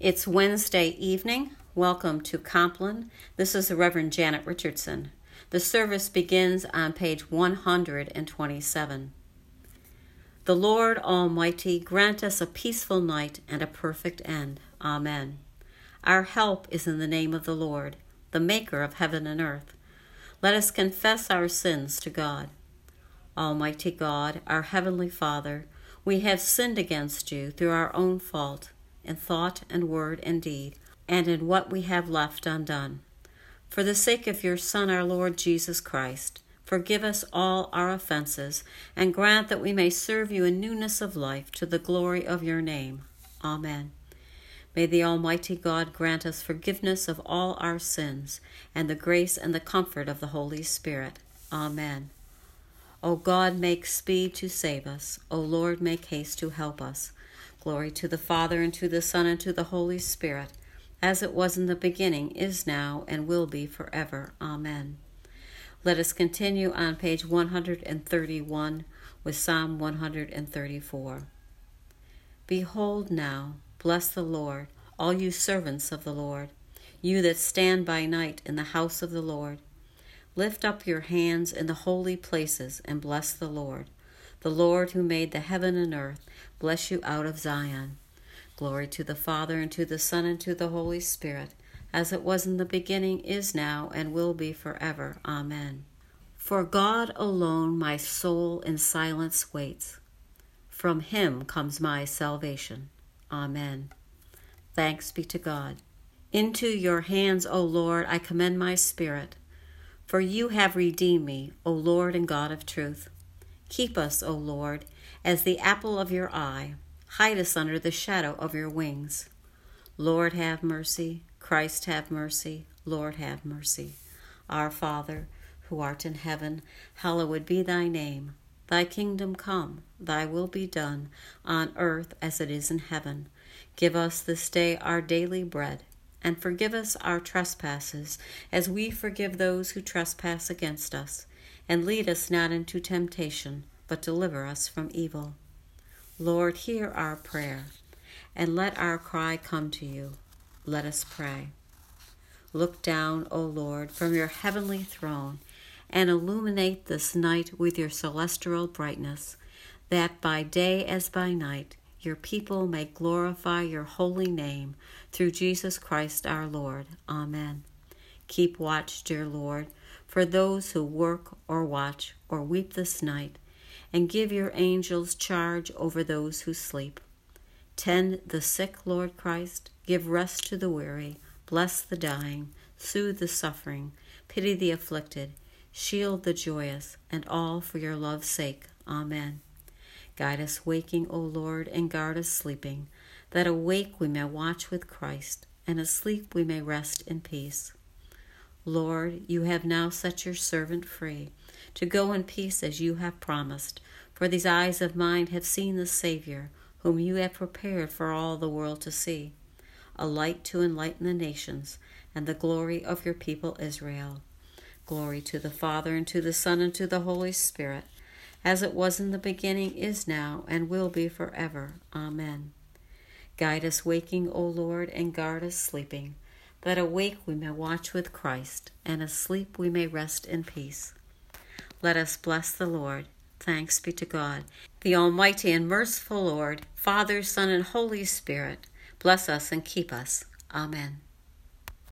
It's Wednesday evening. Welcome to Compline. This is the Reverend Janet Richardson. The service begins on page 127. The Lord Almighty grant us a peaceful night and a perfect end. Amen. Our help is in the name of the Lord, the Maker of heaven and earth. Let us confess our sins to God. Almighty God, our Heavenly Father, we have sinned against you through our own fault in thought and word and deed, and in what we have left undone. For the sake of your Son, our Lord Jesus Christ, forgive us all our offenses, and grant that we may serve you in newness of life to the glory of your name. Amen. May the Almighty God grant us forgiveness of all our sins, and the grace and the comfort of the Holy Spirit. Amen. O God, make speed to save us. O Lord, make haste to help us. Glory to the Father, and to the Son, and to the Holy Spirit, as it was in the beginning, is now, and will be forever. Amen. Let us continue on page 131 with Psalm 134. Behold now, bless the Lord, all you servants of the Lord, you that stand by night in the house of the Lord. Lift up your hands in the holy places and bless the Lord. The Lord who made the heaven and earth bless you out of Zion. Glory to the Father, and to the Son, and to the Holy Spirit, as it was in the beginning, is now, and will be forever. Amen. For God alone my soul in silence waits. From him comes my salvation. Amen. Thanks be to God. Into your hands, O Lord, I commend my spirit. For you have redeemed me, O Lord and God of truth. Keep us, O Lord, as the apple of your eye. Hide us under the shadow of your wings. Lord, have mercy. Christ, have mercy. Lord, have mercy. Our Father, who art in heaven, hallowed be thy name. Thy kingdom come, thy will be done, on earth as it is in heaven. Give us this day our daily bread, and forgive us our trespasses, as we forgive those who trespass against us and lead us not into temptation, but deliver us from evil. Lord, hear our prayer, and let our cry come to you. Let us pray. Look down, O Lord, from your heavenly throne, and illuminate this night with your celestial brightness, that by day as by night your people may glorify your holy name through Jesus Christ our Lord. Amen. Keep watch, dear Lord for those who work or watch or weep this night, and give your angels charge over those who sleep. Tend the sick, Lord Christ, give rest to the weary, bless the dying, soothe the suffering, pity the afflicted, shield the joyous, and all for your love's sake. Amen. Guide us waking, O Lord, and guard us sleeping, that awake we may watch with Christ, and asleep we may rest in peace. Lord, you have now set your servant free to go in peace as you have promised. For these eyes of mine have seen the Savior, whom you have prepared for all the world to see, a light to enlighten the nations, and the glory of your people Israel. Glory to the Father, and to the Son, and to the Holy Spirit, as it was in the beginning, is now, and will be forever. Amen. Guide us waking, O Lord, and guard us sleeping that awake we may watch with Christ, and asleep we may rest in peace. Let us bless the Lord. Thanks be to God, the Almighty and merciful Lord, Father, Son, and Holy Spirit. Bless us and keep us. Amen.